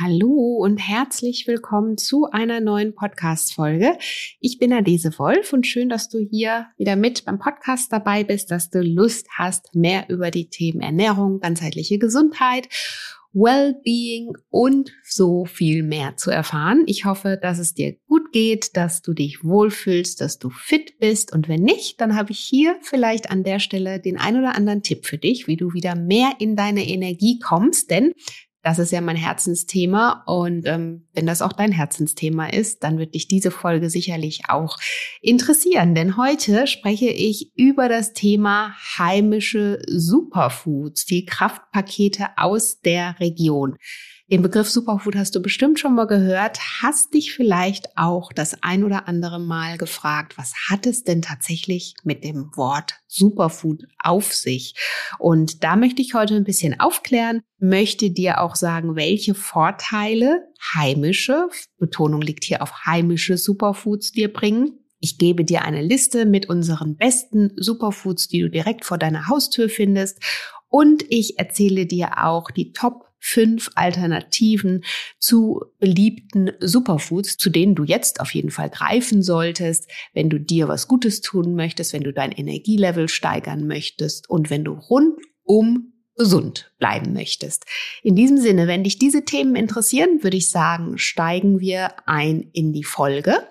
Hallo und herzlich willkommen zu einer neuen Podcast-Folge. Ich bin Adese Wolf und schön, dass du hier wieder mit beim Podcast dabei bist, dass du Lust hast, mehr über die Themen Ernährung, ganzheitliche Gesundheit Wellbeing und so viel mehr zu erfahren. Ich hoffe, dass es dir gut geht, dass du dich wohlfühlst, dass du fit bist. Und wenn nicht, dann habe ich hier vielleicht an der Stelle den ein oder anderen Tipp für dich, wie du wieder mehr in deine Energie kommst. Denn das ist ja mein Herzensthema und ähm, wenn das auch dein Herzensthema ist, dann wird dich diese Folge sicherlich auch interessieren. Denn heute spreche ich über das Thema heimische Superfoods, die Kraftpakete aus der Region. Den Begriff Superfood hast du bestimmt schon mal gehört, hast dich vielleicht auch das ein oder andere Mal gefragt, was hat es denn tatsächlich mit dem Wort Superfood auf sich? Und da möchte ich heute ein bisschen aufklären, möchte dir auch sagen, welche Vorteile heimische, Betonung liegt hier auf heimische Superfoods dir bringen. Ich gebe dir eine Liste mit unseren besten Superfoods, die du direkt vor deiner Haustür findest. Und ich erzähle dir auch die Top fünf Alternativen zu beliebten Superfoods, zu denen du jetzt auf jeden Fall greifen solltest, wenn du dir was Gutes tun möchtest, wenn du dein Energielevel steigern möchtest und wenn du rundum gesund bleiben möchtest. In diesem Sinne, wenn dich diese Themen interessieren, würde ich sagen, steigen wir ein in die Folge.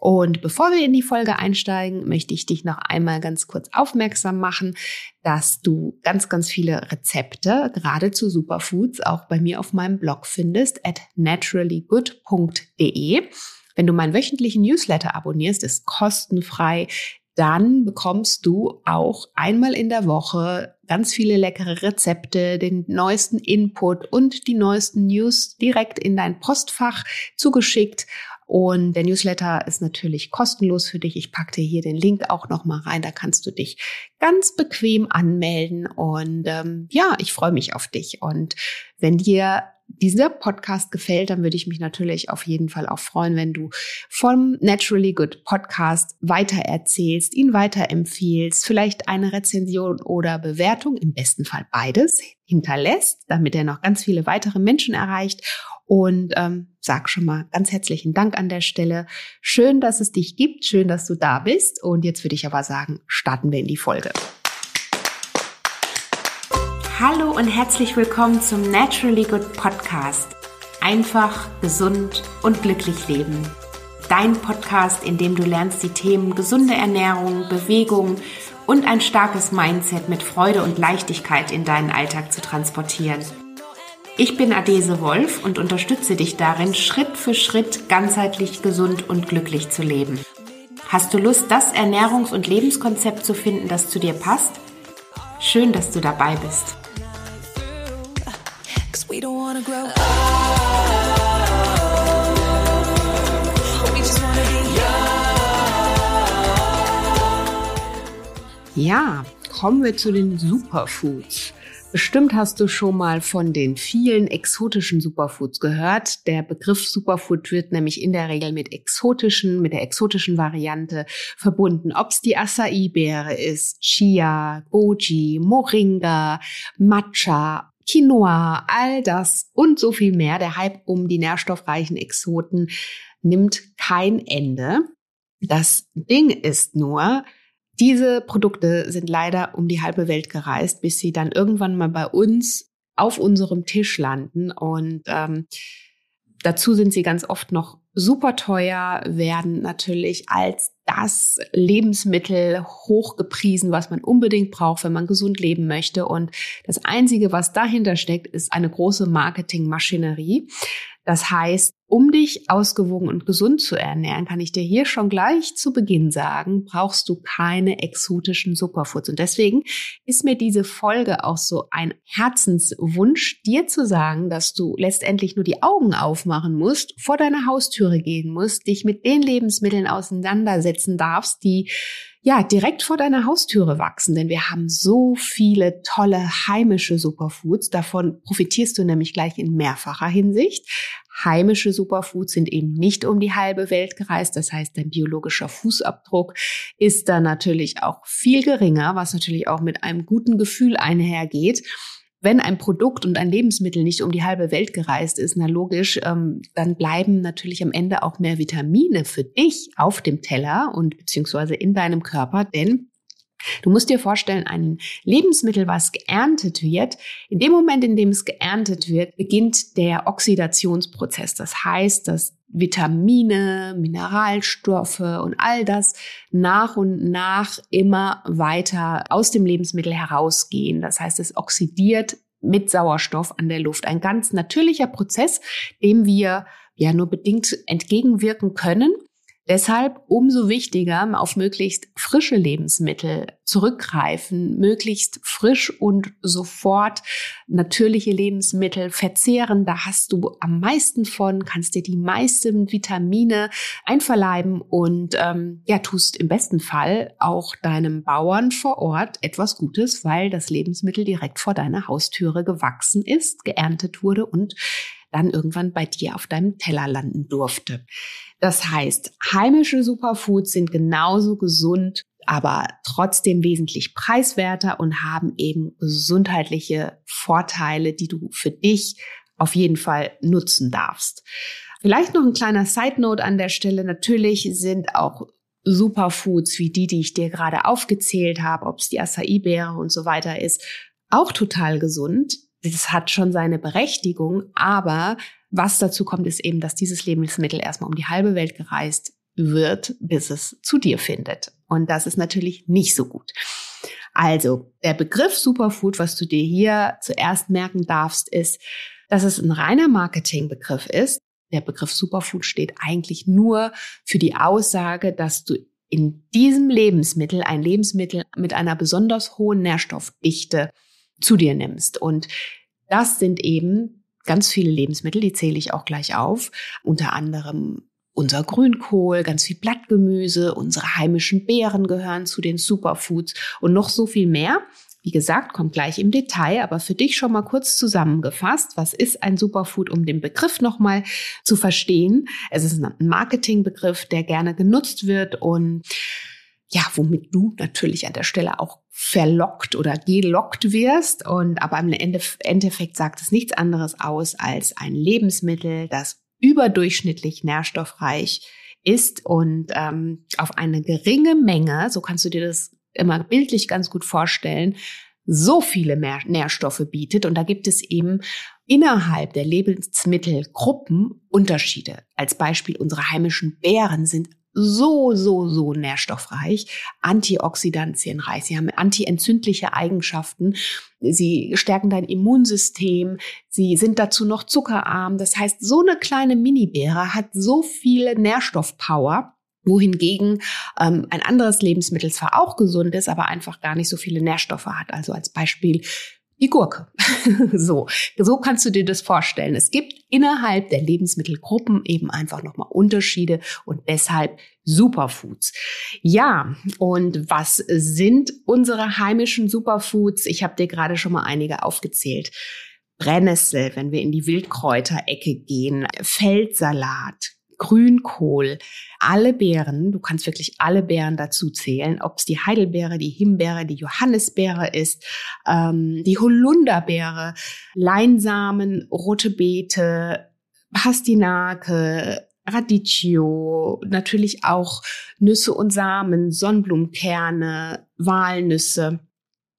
Und bevor wir in die Folge einsteigen, möchte ich dich noch einmal ganz kurz aufmerksam machen, dass du ganz, ganz viele Rezepte, gerade zu Superfoods, auch bei mir auf meinem Blog findest, at naturallygood.de. Wenn du meinen wöchentlichen Newsletter abonnierst, ist kostenfrei dann bekommst du auch einmal in der Woche ganz viele leckere Rezepte, den neuesten Input und die neuesten News direkt in dein Postfach zugeschickt. Und der Newsletter ist natürlich kostenlos für dich. Ich packe dir hier den Link auch nochmal rein. Da kannst du dich ganz bequem anmelden. Und ähm, ja, ich freue mich auf dich. Und wenn dir dieser Podcast gefällt, dann würde ich mich natürlich auf jeden Fall auch freuen, wenn du vom Naturally Good Podcast weitererzählst, ihn weiterempfiehlst, vielleicht eine Rezension oder Bewertung, im besten Fall beides, hinterlässt, damit er noch ganz viele weitere Menschen erreicht und ähm, sag schon mal ganz herzlichen Dank an der Stelle. Schön, dass es dich gibt, schön, dass du da bist. Und jetzt würde ich aber sagen, starten wir in die Folge. Hallo und herzlich willkommen zum Naturally Good Podcast. Einfach, gesund und glücklich leben. Dein Podcast, in dem du lernst, die Themen gesunde Ernährung, Bewegung und ein starkes Mindset mit Freude und Leichtigkeit in deinen Alltag zu transportieren. Ich bin Adese Wolf und unterstütze dich darin, Schritt für Schritt ganzheitlich gesund und glücklich zu leben. Hast du Lust, das Ernährungs- und Lebenskonzept zu finden, das zu dir passt? Schön, dass du dabei bist. Ja, kommen wir zu den Superfoods. Bestimmt hast du schon mal von den vielen exotischen Superfoods gehört. Der Begriff Superfood wird nämlich in der Regel mit exotischen, mit der exotischen Variante verbunden. Ob es die Acai-Beere ist, Chia, Goji, Moringa, Matcha, Quinoa, all das und so viel mehr. Der Hype um die nährstoffreichen Exoten nimmt kein Ende. Das Ding ist nur, diese Produkte sind leider um die halbe Welt gereist, bis sie dann irgendwann mal bei uns auf unserem Tisch landen. Und ähm, dazu sind sie ganz oft noch super teuer, werden natürlich als das Lebensmittel hochgepriesen, was man unbedingt braucht, wenn man gesund leben möchte. Und das Einzige, was dahinter steckt, ist eine große Marketingmaschinerie. Das heißt, um dich ausgewogen und gesund zu ernähren, kann ich dir hier schon gleich zu Beginn sagen, brauchst du keine exotischen Superfoods. Und deswegen ist mir diese Folge auch so ein Herzenswunsch, dir zu sagen, dass du letztendlich nur die Augen aufmachen musst, vor deine Haustüre gehen musst, dich mit den Lebensmitteln auseinandersetzen darfst, die ja, direkt vor deiner Haustüre wachsen, denn wir haben so viele tolle heimische Superfoods. Davon profitierst du nämlich gleich in mehrfacher Hinsicht. Heimische Superfoods sind eben nicht um die halbe Welt gereist. Das heißt, dein biologischer Fußabdruck ist da natürlich auch viel geringer, was natürlich auch mit einem guten Gefühl einhergeht. Wenn ein Produkt und ein Lebensmittel nicht um die halbe Welt gereist ist, na logisch, ähm, dann bleiben natürlich am Ende auch mehr Vitamine für dich auf dem Teller und beziehungsweise in deinem Körper, denn Du musst dir vorstellen, ein Lebensmittel, was geerntet wird, in dem Moment, in dem es geerntet wird, beginnt der Oxidationsprozess. Das heißt, dass Vitamine, Mineralstoffe und all das nach und nach immer weiter aus dem Lebensmittel herausgehen. Das heißt, es oxidiert mit Sauerstoff an der Luft. Ein ganz natürlicher Prozess, dem wir ja nur bedingt entgegenwirken können. Deshalb umso wichtiger, auf möglichst frische Lebensmittel zurückgreifen, möglichst frisch und sofort natürliche Lebensmittel verzehren. Da hast du am meisten von, kannst dir die meisten Vitamine einverleiben und ähm, ja, tust im besten Fall auch deinem Bauern vor Ort etwas Gutes, weil das Lebensmittel direkt vor deiner Haustüre gewachsen ist, geerntet wurde und dann irgendwann bei dir auf deinem Teller landen durfte. Das heißt, heimische Superfoods sind genauso gesund, aber trotzdem wesentlich preiswerter und haben eben gesundheitliche Vorteile, die du für dich auf jeden Fall nutzen darfst. Vielleicht noch ein kleiner Side Note an der Stelle. Natürlich sind auch Superfoods wie die, die ich dir gerade aufgezählt habe, ob es die Acai-Beere und so weiter ist, auch total gesund. Das hat schon seine Berechtigung, aber was dazu kommt, ist eben, dass dieses Lebensmittel erstmal um die halbe Welt gereist wird, bis es zu dir findet. Und das ist natürlich nicht so gut. Also, der Begriff Superfood, was du dir hier zuerst merken darfst, ist, dass es ein reiner Marketingbegriff ist. Der Begriff Superfood steht eigentlich nur für die Aussage, dass du in diesem Lebensmittel ein Lebensmittel mit einer besonders hohen Nährstoffdichte zu dir nimmst. Und das sind eben ganz viele Lebensmittel, die zähle ich auch gleich auf, unter anderem unser Grünkohl, ganz viel Blattgemüse, unsere heimischen Beeren gehören zu den Superfoods und noch so viel mehr. Wie gesagt, kommt gleich im Detail, aber für dich schon mal kurz zusammengefasst. Was ist ein Superfood, um den Begriff nochmal zu verstehen? Es ist ein Marketingbegriff, der gerne genutzt wird und ja, womit du natürlich an der Stelle auch verlockt oder gelockt wirst. Und aber im Endeffekt sagt es nichts anderes aus als ein Lebensmittel, das überdurchschnittlich nährstoffreich ist und ähm, auf eine geringe Menge, so kannst du dir das immer bildlich ganz gut vorstellen, so viele Nährstoffe bietet. Und da gibt es eben innerhalb der Lebensmittelgruppen Unterschiede. Als Beispiel unsere heimischen Beeren sind so, so, so nährstoffreich, antioxidantienreich. Sie haben antientzündliche Eigenschaften. Sie stärken dein Immunsystem. Sie sind dazu noch zuckerarm. Das heißt, so eine kleine Minibeere hat so viel Nährstoffpower wohingegen ähm, ein anderes Lebensmittel zwar auch gesund ist, aber einfach gar nicht so viele Nährstoffe hat. Also als Beispiel die Gurke. so, so kannst du dir das vorstellen. Es gibt innerhalb der Lebensmittelgruppen eben einfach nochmal Unterschiede und deshalb Superfoods. Ja, und was sind unsere heimischen Superfoods? Ich habe dir gerade schon mal einige aufgezählt. Brennnessel, wenn wir in die Wildkräuterecke gehen, Feldsalat, Grünkohl, alle Beeren, du kannst wirklich alle Beeren dazu zählen, ob es die Heidelbeere, die Himbeere, die Johannisbeere ist, ähm, die Holunderbeere, Leinsamen, rote Beete, Pastinake, Radicchio, natürlich auch Nüsse und Samen, Sonnenblumenkerne, Walnüsse.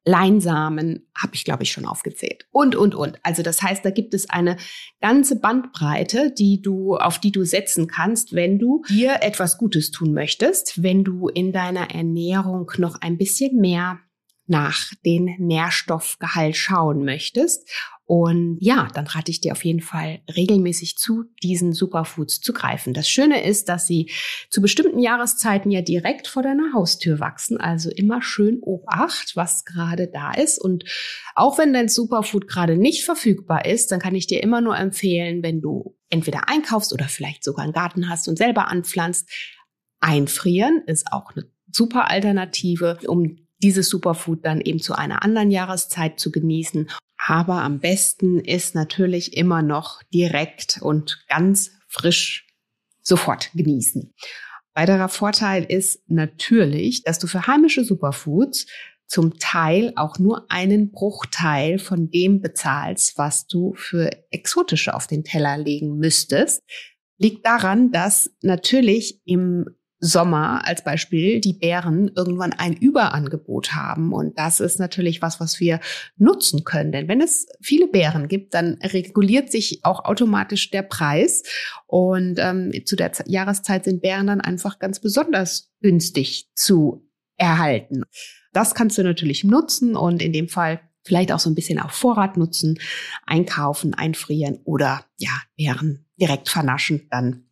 Leinsamen habe ich, glaube ich, schon aufgezählt. Und, und, und. Also das heißt, da gibt es eine ganze Bandbreite, die du, auf die du setzen kannst, wenn du dir etwas Gutes tun möchtest, wenn du in deiner Ernährung noch ein bisschen mehr nach den Nährstoffgehalt schauen möchtest und ja, dann rate ich dir auf jeden Fall regelmäßig zu, diesen Superfoods zu greifen. Das Schöne ist, dass sie zu bestimmten Jahreszeiten ja direkt vor deiner Haustür wachsen. Also immer schön Obacht, was gerade da ist. Und auch wenn dein Superfood gerade nicht verfügbar ist, dann kann ich dir immer nur empfehlen, wenn du entweder einkaufst oder vielleicht sogar einen Garten hast und selber anpflanzt, einfrieren ist auch eine super Alternative, um dieses Superfood dann eben zu einer anderen Jahreszeit zu genießen aber am besten ist natürlich immer noch direkt und ganz frisch sofort genießen. Weiterer Vorteil ist natürlich, dass du für heimische Superfoods zum Teil auch nur einen Bruchteil von dem bezahlst, was du für exotische auf den Teller legen müsstest, liegt daran, dass natürlich im Sommer als Beispiel die Bären irgendwann ein Überangebot haben. Und das ist natürlich was, was wir nutzen können. Denn wenn es viele Bären gibt, dann reguliert sich auch automatisch der Preis. Und ähm, zu der Jahreszeit sind Bären dann einfach ganz besonders günstig zu erhalten. Das kannst du natürlich nutzen und in dem Fall vielleicht auch so ein bisschen auf Vorrat nutzen, einkaufen, einfrieren oder ja, Bären direkt vernaschen. Dann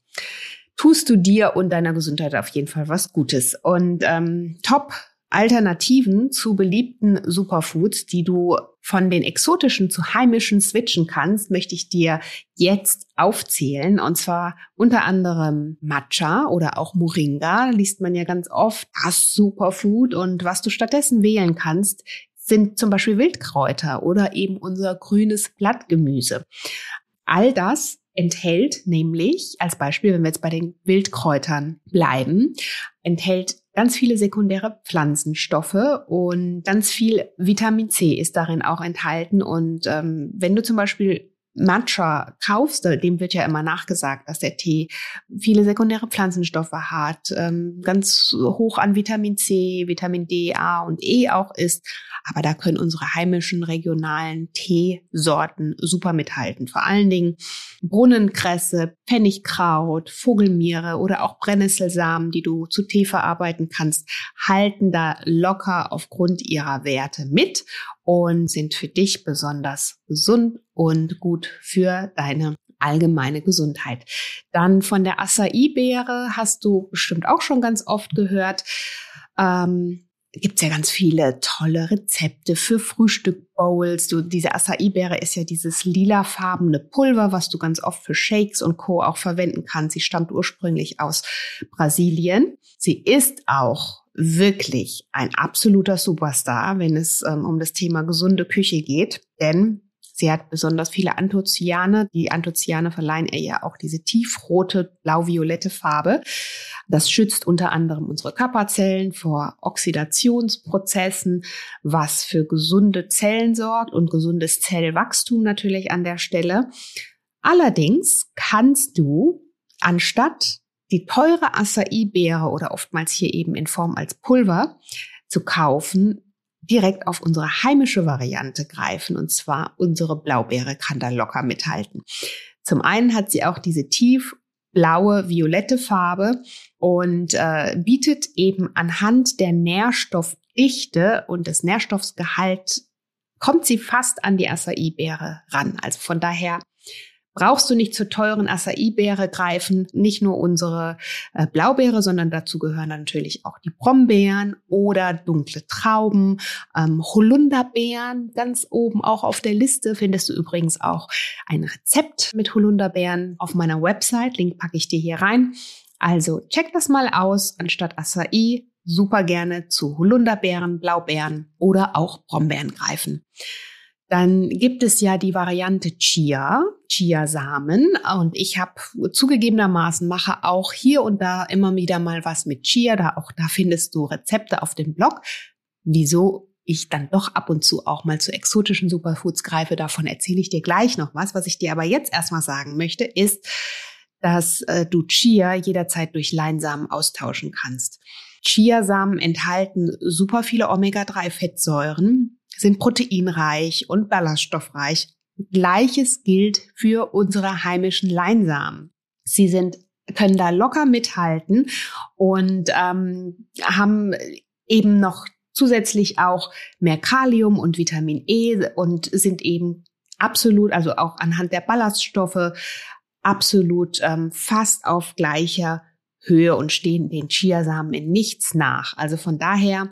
tust du dir und deiner Gesundheit auf jeden Fall was Gutes. Und ähm, top Alternativen zu beliebten Superfoods, die du von den exotischen zu heimischen switchen kannst, möchte ich dir jetzt aufzählen. Und zwar unter anderem Matcha oder auch Moringa. Liest man ja ganz oft das Superfood. Und was du stattdessen wählen kannst, sind zum Beispiel Wildkräuter oder eben unser grünes Blattgemüse. All das enthält nämlich, als Beispiel, wenn wir jetzt bei den Wildkräutern bleiben, enthält ganz viele sekundäre Pflanzenstoffe und ganz viel Vitamin C ist darin auch enthalten. Und ähm, wenn du zum Beispiel Matcha kaufst, dem wird ja immer nachgesagt, dass der Tee viele sekundäre Pflanzenstoffe hat, ähm, ganz hoch an Vitamin C, Vitamin D, A und E auch ist. Aber da können unsere heimischen regionalen Teesorten super mithalten. Vor allen Dingen Brunnenkresse, Pfennigkraut, Vogelmiere oder auch Brennnesselsamen, die du zu Tee verarbeiten kannst, halten da locker aufgrund ihrer Werte mit und sind für dich besonders gesund und gut für deine allgemeine Gesundheit. Dann von der Acai-Beere hast du bestimmt auch schon ganz oft gehört. Ähm, gibt's ja ganz viele tolle Rezepte für Frühstückbowls. Du, diese Acai-Beere ist ja dieses lilafarbene Pulver, was du ganz oft für Shakes und Co. auch verwenden kannst. Sie stammt ursprünglich aus Brasilien. Sie ist auch wirklich ein absoluter Superstar, wenn es ähm, um das Thema gesunde Küche geht, denn Sie hat besonders viele Anthocyane. Die Anthocyane verleihen ihr ja auch diese tiefrote, blau-violette Farbe. Das schützt unter anderem unsere Körperzellen vor Oxidationsprozessen, was für gesunde Zellen sorgt und gesundes Zellwachstum natürlich an der Stelle. Allerdings kannst du anstatt die teure Acai-Beere oder oftmals hier eben in Form als Pulver zu kaufen, direkt auf unsere heimische Variante greifen, und zwar unsere Blaubeere kann da locker mithalten. Zum einen hat sie auch diese tief blaue, violette Farbe und äh, bietet eben anhand der Nährstoffdichte und des Nährstoffsgehalt kommt sie fast an die Acai-Beere ran. Also von daher brauchst du nicht zur teuren Acai-Beere greifen. Nicht nur unsere äh, Blaubeere, sondern dazu gehören natürlich auch die Brombeeren oder dunkle Trauben, ähm, Holunderbeeren. Ganz oben auch auf der Liste findest du übrigens auch ein Rezept mit Holunderbeeren auf meiner Website. Link packe ich dir hier rein. Also check das mal aus. Anstatt Acai super gerne zu Holunderbeeren, Blaubeeren oder auch Brombeeren greifen. Dann gibt es ja die Variante Chia, Chiasamen. Und ich habe zugegebenermaßen mache auch hier und da immer wieder mal was mit Chia. Da auch da findest du Rezepte auf dem Blog. Wieso ich dann doch ab und zu auch mal zu exotischen Superfoods greife, davon erzähle ich dir gleich noch was. Was ich dir aber jetzt erstmal sagen möchte, ist, dass äh, du Chia jederzeit durch Leinsamen austauschen kannst. Chiasamen enthalten super viele Omega-3-Fettsäuren, sind proteinreich und ballaststoffreich. Gleiches gilt für unsere heimischen Leinsamen. Sie sind können da locker mithalten und ähm, haben eben noch zusätzlich auch mehr Kalium und Vitamin E und sind eben absolut, also auch anhand der Ballaststoffe, absolut ähm, fast auf gleicher Höhe und stehen den Chiasamen in nichts nach. Also von daher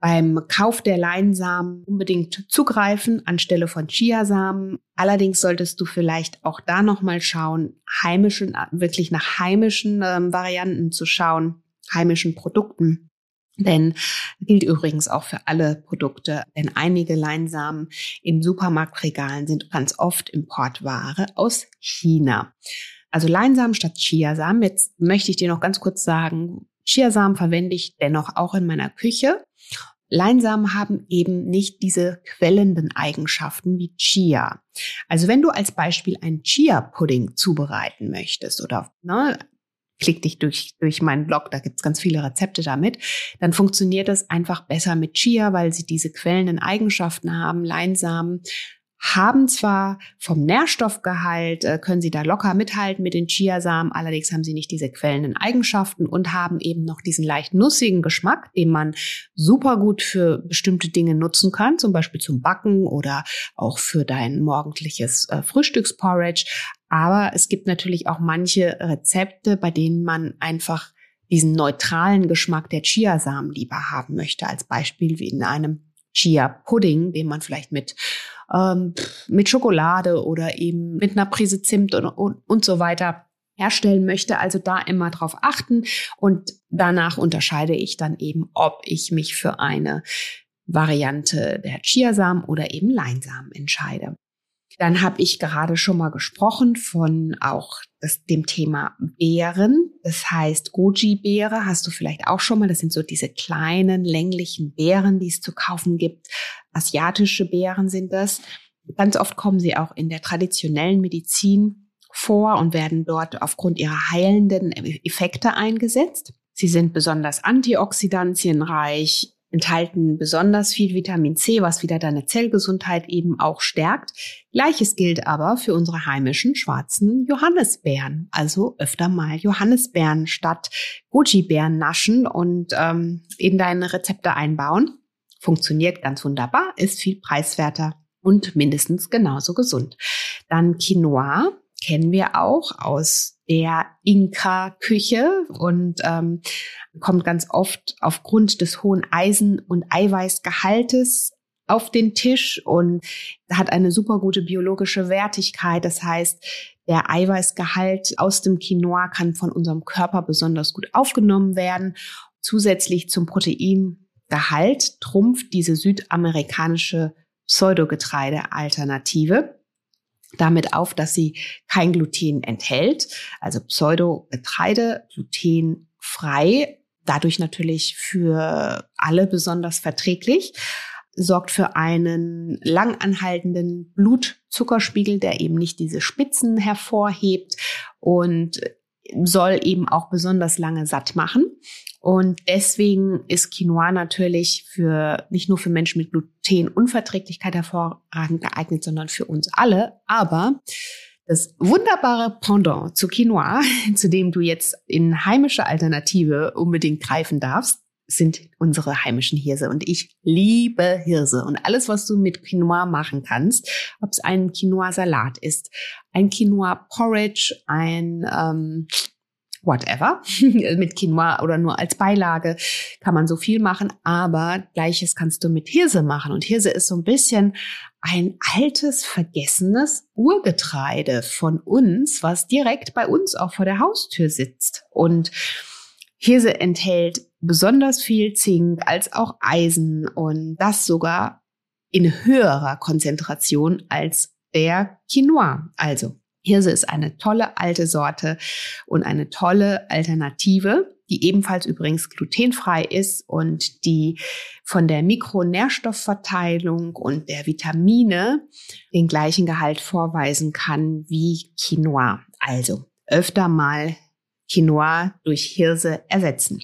beim Kauf der Leinsamen unbedingt zugreifen anstelle von Chiasamen. Allerdings solltest du vielleicht auch da nochmal schauen, heimischen, wirklich nach heimischen ähm, Varianten zu schauen, heimischen Produkten. Denn gilt übrigens auch für alle Produkte, denn einige Leinsamen in Supermarktregalen sind ganz oft Importware aus China. Also Leinsamen statt Chiasamen. Jetzt möchte ich dir noch ganz kurz sagen, Chiasamen verwende ich dennoch auch in meiner Küche. Leinsamen haben eben nicht diese quellenden Eigenschaften wie Chia. Also wenn du als Beispiel ein Chia-Pudding zubereiten möchtest oder ne, klick dich durch, durch meinen Blog, da gibt's ganz viele Rezepte damit, dann funktioniert das einfach besser mit Chia, weil sie diese quellenden Eigenschaften haben. Leinsamen haben zwar vom Nährstoffgehalt, äh, können sie da locker mithalten mit den Chiasamen, allerdings haben sie nicht diese quellenden Eigenschaften und haben eben noch diesen leicht nussigen Geschmack, den man super gut für bestimmte Dinge nutzen kann, zum Beispiel zum Backen oder auch für dein morgendliches äh, Frühstücksporridge. Aber es gibt natürlich auch manche Rezepte, bei denen man einfach diesen neutralen Geschmack der Chiasamen lieber haben möchte, als Beispiel wie in einem Chia-Pudding, den man vielleicht mit ähm, mit Schokolade oder eben mit einer Prise Zimt und, und, und so weiter herstellen möchte. Also da immer drauf achten und danach unterscheide ich dann eben, ob ich mich für eine Variante der Chiasamen oder eben Leinsamen entscheide. Dann habe ich gerade schon mal gesprochen von auch das, dem Thema Beeren. Das heißt, Goji-Beere hast du vielleicht auch schon mal. Das sind so diese kleinen, länglichen Beeren, die es zu kaufen gibt. Asiatische Beeren sind das. Ganz oft kommen sie auch in der traditionellen Medizin vor und werden dort aufgrund ihrer heilenden Effekte eingesetzt. Sie sind besonders antioxidantienreich, enthalten besonders viel Vitamin C, was wieder deine Zellgesundheit eben auch stärkt. Gleiches gilt aber für unsere heimischen schwarzen Johannisbeeren. Also öfter mal Johannisbeeren statt Goji-Beeren naschen und ähm, in deine Rezepte einbauen. Funktioniert ganz wunderbar, ist viel preiswerter und mindestens genauso gesund. Dann Quinoa kennen wir auch aus der Inka-Küche und ähm, kommt ganz oft aufgrund des hohen Eisen- und Eiweißgehaltes auf den Tisch und hat eine super gute biologische Wertigkeit. Das heißt, der Eiweißgehalt aus dem Quinoa kann von unserem Körper besonders gut aufgenommen werden. Zusätzlich zum Proteingehalt trumpft diese südamerikanische Pseudogetreide-Alternative damit auf, dass sie kein Gluten enthält, also Pseudo-Getreide, glutenfrei, dadurch natürlich für alle besonders verträglich, sorgt für einen langanhaltenden Blutzuckerspiegel, der eben nicht diese Spitzen hervorhebt und soll eben auch besonders lange satt machen. Und deswegen ist Quinoa natürlich für nicht nur für Menschen mit Glutenunverträglichkeit hervorragend geeignet, sondern für uns alle. Aber das wunderbare Pendant zu Quinoa, zu dem du jetzt in heimische Alternative unbedingt greifen darfst, sind unsere heimischen Hirse. Und ich liebe Hirse. Und alles, was du mit Quinoa machen kannst, ob es ein Quinoa-Salat ist, ein Quinoa-Porridge, ein ähm, whatever, mit Quinoa oder nur als Beilage kann man so viel machen, aber gleiches kannst du mit Hirse machen. Und Hirse ist so ein bisschen ein altes, vergessenes Urgetreide von uns, was direkt bei uns auch vor der Haustür sitzt. Und Hirse enthält besonders viel Zink als auch Eisen und das sogar in höherer Konzentration als der Quinoa. Also Hirse ist eine tolle alte Sorte und eine tolle Alternative, die ebenfalls übrigens glutenfrei ist und die von der Mikronährstoffverteilung und der Vitamine den gleichen Gehalt vorweisen kann wie Quinoa. Also öfter mal Quinoa durch Hirse ersetzen.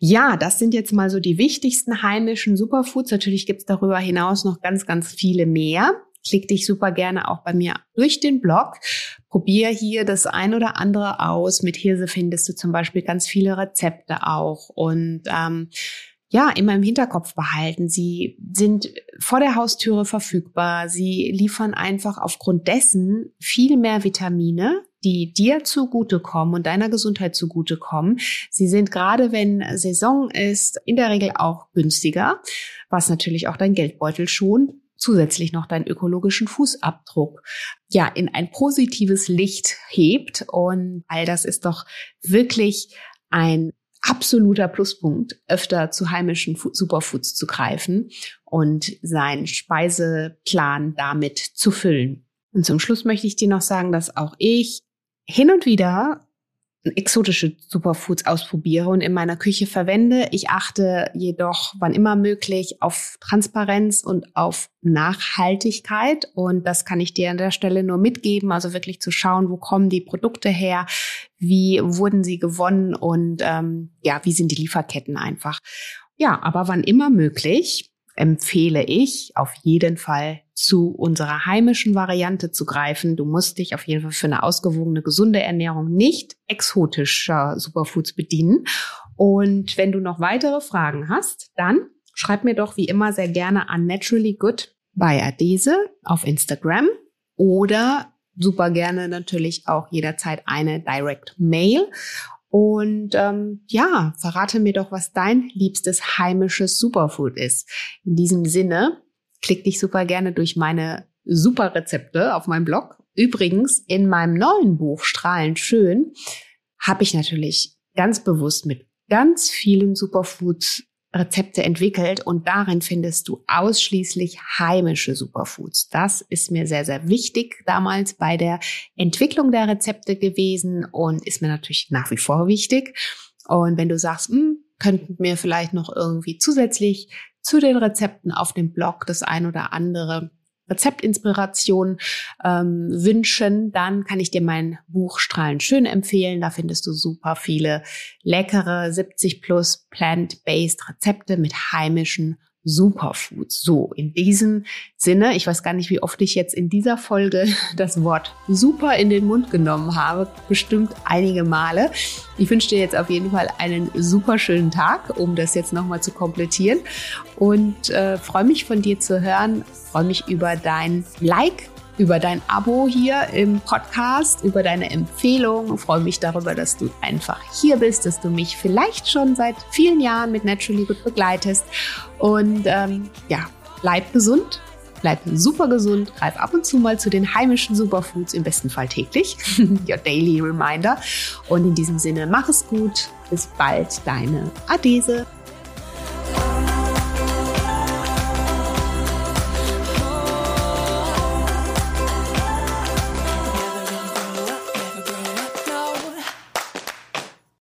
Ja, das sind jetzt mal so die wichtigsten heimischen Superfoods. Natürlich gibt's darüber hinaus noch ganz, ganz viele mehr. Klick dich super gerne auch bei mir durch den Blog. Probier hier das ein oder andere aus. Mit Hirse findest du zum Beispiel ganz viele Rezepte auch. Und ähm, ja, immer im Hinterkopf behalten. Sie sind vor der Haustüre verfügbar. Sie liefern einfach aufgrund dessen viel mehr Vitamine, die dir zugutekommen und deiner Gesundheit zugutekommen. Sie sind gerade, wenn Saison ist, in der Regel auch günstiger, was natürlich auch dein Geldbeutel schont zusätzlich noch deinen ökologischen Fußabdruck ja in ein positives Licht hebt und all das ist doch wirklich ein absoluter Pluspunkt, öfter zu heimischen Superfoods zu greifen und seinen Speiseplan damit zu füllen. Und zum Schluss möchte ich dir noch sagen, dass auch ich hin und wieder exotische Superfoods ausprobiere und in meiner Küche verwende. Ich achte jedoch, wann immer möglich, auf Transparenz und auf Nachhaltigkeit. Und das kann ich dir an der Stelle nur mitgeben. Also wirklich zu schauen, wo kommen die Produkte her, wie wurden sie gewonnen und ähm, ja, wie sind die Lieferketten einfach. Ja, aber wann immer möglich empfehle ich auf jeden Fall zu unserer heimischen Variante zu greifen. Du musst dich auf jeden Fall für eine ausgewogene, gesunde Ernährung nicht exotischer Superfoods bedienen. Und wenn du noch weitere Fragen hast, dann schreib mir doch wie immer sehr gerne an Naturally Good bei Adese auf Instagram oder super gerne natürlich auch jederzeit eine Direct Mail. Und ähm, ja, verrate mir doch, was dein liebstes heimisches Superfood ist. In diesem Sinne, klick dich super gerne durch meine super Rezepte auf meinem Blog. Übrigens, in meinem neuen Buch Strahlend Schön habe ich natürlich ganz bewusst mit ganz vielen Superfoods Rezepte entwickelt und darin findest du ausschließlich heimische Superfoods. Das ist mir sehr, sehr wichtig damals bei der Entwicklung der Rezepte gewesen und ist mir natürlich nach wie vor wichtig. Und wenn du sagst, hm, könnten mir vielleicht noch irgendwie zusätzlich zu den Rezepten auf dem Blog das ein oder andere Rezeptinspiration ähm, wünschen, dann kann ich dir mein Buch Strahlen schön empfehlen. Da findest du super viele leckere 70 plus plant-based Rezepte mit heimischen Superfoods. So, in diesem Sinne, ich weiß gar nicht, wie oft ich jetzt in dieser Folge das Wort super in den Mund genommen habe. Bestimmt einige Male. Ich wünsche dir jetzt auf jeden Fall einen super schönen Tag, um das jetzt nochmal zu komplettieren. Und äh, freue mich von dir zu hören. Freue mich über dein Like über dein Abo hier im Podcast, über deine Empfehlung. Ich freue mich darüber, dass du einfach hier bist, dass du mich vielleicht schon seit vielen Jahren mit Naturally Good begleitest. Und ähm, ja, bleib gesund, bleib super gesund, greif ab und zu mal zu den heimischen Superfoods, im besten Fall täglich. Your daily reminder. Und in diesem Sinne, mach es gut. Bis bald, deine Adese.